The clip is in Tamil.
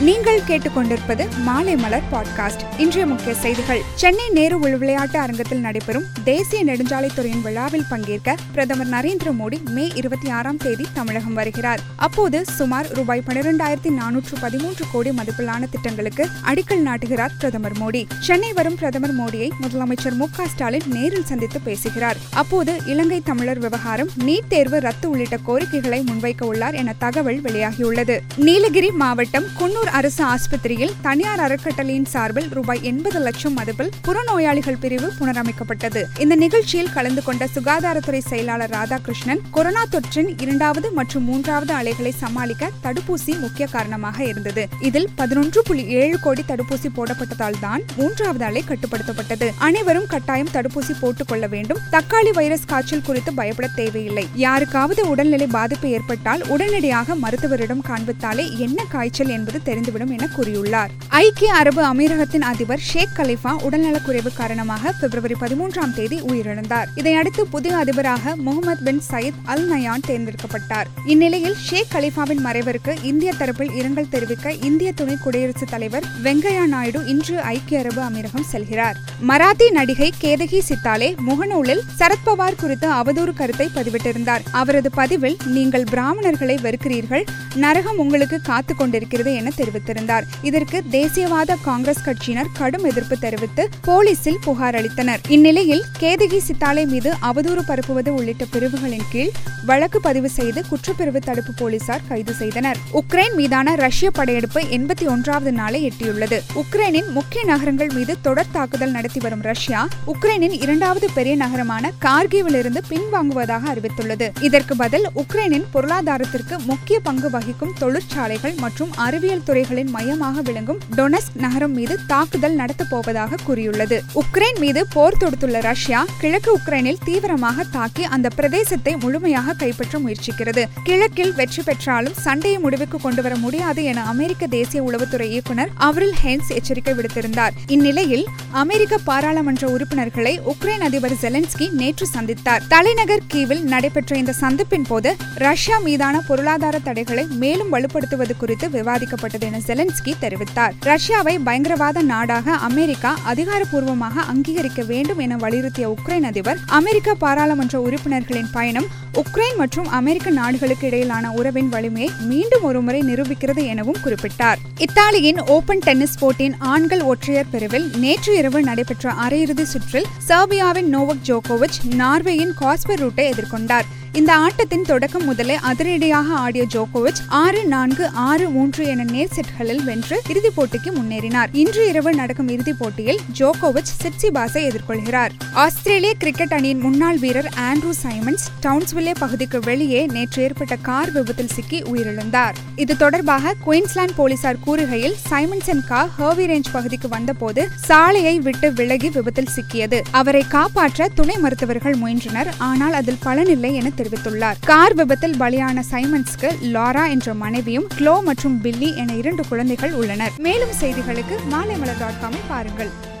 நீங்கள் கேட்டுக்கொண்டிருப்பது மாலை மலர் பாட்காஸ்ட் இன்றைய முக்கிய செய்திகள். சென்னை நேரு உள் விளையாட்டு அரங்கத்தில் நடைபெறும் தேசிய நெடுஞ்சாலைத்துறையின் விழாவில் பங்கேற்க பிரதமர் நரேந்திர மோடி மே இருபத்தி ஆறாம் தேதி தமிழகம் வருகிறார். அப்போது சுமார் ரூபாய் பனிரெண்டாயிரத்தி நானூற்று பதிமூன்று கோடி மதிப்பிலான திட்டங்களுக்கு அடிக்கல் நாட்டுகிறார் பிரதமர் மோடி. சென்னை வரும் பிரதமர் மோடியை முதலமைச்சர் மு ஸ்டாலின் நேரில் சந்தித்து பேசுகிறார். அப்போது இலங்கை தமிழர் விவகாரம் நீட் தேர்வு ரத்து உள்ளிட்ட கோரிக்கைகளை முன்வைக்க உள்ளார் என தகவல் வெளியாகியுள்ளது. நீலகிரி மாவட்டம் குன்னூர் அரசு ஆஸ்பத்திரியில் தனியார் அறக்கட்டளையின் சார்பில் ரூபாய் எண்பது லட்சம் மதிப்பில் புறநோயாளிகள் பிரிவு புனரமைக்கப்பட்டது. இந்த நிகழ்ச்சியில் கலந்து கொண்ட சுகாதாரத்துறை செயலாளர் ராதாகிருஷ்ணன் கொரோனா தொற்றின் இரண்டாவது மற்றும் மூன்றாவது அலைகளை சமாளிக்க தடுப்பூசி முக்கிய காரணமாக இருந்தது. இதில் பதினொன்று புள்ளி ஏழு கோடி தடுப்பூசி போடப்பட்டதால் தான் மூன்றாவது அலை கட்டுப்படுத்தப்பட்டது. அனைவரும் கட்டாயம் தடுப்பூசி போட்டுக் கொள்ள வேண்டும். தக்காளி வைரஸ் காய்ச்சல் குறித்து பயப்பட தேவையில்லை. யாருக்காவது உடல்நிலை பாதிப்பு ஏற்பட்டால் உடனடியாக மருத்துவரிடம் காண்பித்தாலே என்ன காய்ச்சல் என்பது தெரிந்துவிடும் என கூறியுள்ளார். ஐக்கிய அரபு அமீரகத்தின் அதிபர் ஷேக் கலிஃபா உடல்நலக்குறைவு காரணமாக பிப்ரவரி பதிமூன்றாம் தேதி உயிரிழந்தார். இதையடுத்து புதிய அதிபராக முகமது பின் சயீத் அல் நயான் தேர்ந்தெடுக்கப்பட்டார். இந்நிலையில் ஷேக் கலிஃபாவின் மறைவிற்கு இந்திய தரப்பில் இரங்கல் தெரிவிக்க இந்திய துணை குடியரசுத் தலைவர் வெங்கையா நாயுடு இன்று ஐக்கிய அரபு அமீரகம் செல்கிறார். மராத்தி நடிகை கேதகி சித்தாலே முகநூலில் சரத்பவார் குறித்து அவதூறு கருத்தை பதிவிட்டிருந்தார். அவரது பதிவில் நீங்கள் பிராமணர்களை வெறுக்கிறீர்கள். நரகம் உங்களுக்கு காத்து கொண்டிருக்கிறது என தெரிவித்திருந்தார். இதற்கு தேசியவாத காங்கிரஸ் கட்சியினர் கடும் எதிர்ப்பு தெரிவித்து போலீசில் புகார் அளித்தனர். இந்நிலையில் கேதகி சித்தாலை மீது அவதூறு பரப்புவது உள்ளிட்ட பிரிவுகளின் கீழ் வழக்கு பதிவு செய்து குற்றப்பிரிவு தடுப்பு போலீசார் கைது செய்தனர். உக்ரைன் மீதான ரஷ்ய படையெடுப்பு எண்பத்தி ஒன்றாவது நாளை எட்டியுள்ளது. உக்ரைனின் முக்கிய நகரங்கள் மீது தொடர் தாக்குதல் நடத்தி வரும் ரஷ்யா உக்ரைனின் இரண்டாவது பெரிய நகரமான கார்கிவிலிருந்து பின்வாங்குவதாக அறிவித்துள்ளது. இதற்கு பதில் உக்ரைனின் பொருளாதாரத்திற்கு முக்கிய பங்கு வகிக்கும் தொழிற்சாலைகள் மற்றும் அறிவியல் துறை துறைகளின் மையமாக விளங்கும் டொனஸ்க் நகரம் மீது தாக்குதல் நடத்தப் போவதாக கூறியுள்ளது. உக்ரைன் மீது போர் தொடுத்துள்ள ரஷ்யா கிழக்கு உக்ரைனில் தீவிரமாக தாக்கி அந்த பிரதேசத்தை முழுமையாக கைப்பற்ற முயற்சிக்கிறது. கிழக்கில் வெற்றி பெற்றாலும் சண்டையை முடிவுக்கு கொண்டுவர முடியாது என அமெரிக்க தேசிய உளவுத்துறை இயக்குனர் அவரில் ஹென்ஸ் எச்சரிக்கை விடுத்திருந்தார். இந்நிலையில் அமெரிக்க பாராளுமன்ற உறுப்பினர்களை உக்ரைன் அதிபர் ஜெலன்ஸ்கி நேற்று சந்தித்தார். தலைநகர் கீவில் நடைபெற்ற இந்த சந்திப்பின் போது ரஷ்யா மீதான பொருளாதார தடைகளை மேலும் வலுப்படுத்துவது குறித்து விவாதிக்கப்பட்டது என ஜெலன்ஸ்கி தெரிவித்தார். ரஷ்யாவை பயங்கரவாத நாடாக அமெரிக்கா அதிகாரப்பூர்வமாக அங்கீகரிக்க வேண்டும் என வலியுறுத்திய உக்ரைன் அதிபர் அமெரிக்க பாராளுமன்ற உறுப்பினர்களின் பயணம் உக்ரைன் மற்றும் அமெரிக்க நாடுகளுக்கு இடையிலான உறவின் வலிமையை மீண்டும் ஒருமுறை நிரூபிக்கிறது எனவும் குறிப்பிட்டார். இத்தாலியின் ஓபன் டென்னிஸ் போட்டியின் ஆண்கள் ஒற்றையர் பிரிவில் நேற்று இரவு நடைபெற்ற அரையிறுதி சுற்றில் சர்பியாவின் நோவக் ஜோகோவிச் நார்வேயின் காஸ்பர் ரூட்டை எதிர்கொண்டார். இந்த ஆட்டத்தின் தொடக்கம் முதலே அதிரடியாக ஆடிய ஜோகோவிச் ஆறு நான்கு ஆறு மூன்று என நேர் செட்களில் வென்று இறுதிப் போட்டிக்கு முன்னேறினார். இன்று இரவு நடக்கும் இறுதிப் போட்டியில் ஜோகோவிச் சிட்சிபாஸை எதிர்கொள்கிறார். ஆஸ்திரேலிய கிரிக்கெட் அணியின் முன்னாள் வீரர் ஆண்ட்ரூ சைமன்ஸ் டவுன்ஸ்வில்லே பகுதிக்கு வெளியே நேற்று ஏற்பட்ட கார் விபத்தில் சிக்கி உயிரிழந்தார். இது தொடர்பாக குயின்ஸ்லாந்து போலீசார் கூறுகையில் சைமன்சன் கார் ஹர்வி ரேஞ்ச் பகுதிக்கு வந்தபோது சாலையை விட்டு விலகி விபத்தில் சிக்கியது. அவரை காப்பாற்ற துணை மருத்துவர்கள் முயன்றனர். ஆனால் அதில் பலனில்லை என தெரிவித்துள்ளார். கார் விபத்தில் பலியான சைமன்ஸ்க்கு லாரா என்ற மனைவியும் க்ளோ மற்றும் பில்லி என இரண்டு குழந்தைகள் உள்ளனர். மேலும் செய்திகளுக்கு மாலைமலர் டாட் காமை பாருங்கள்.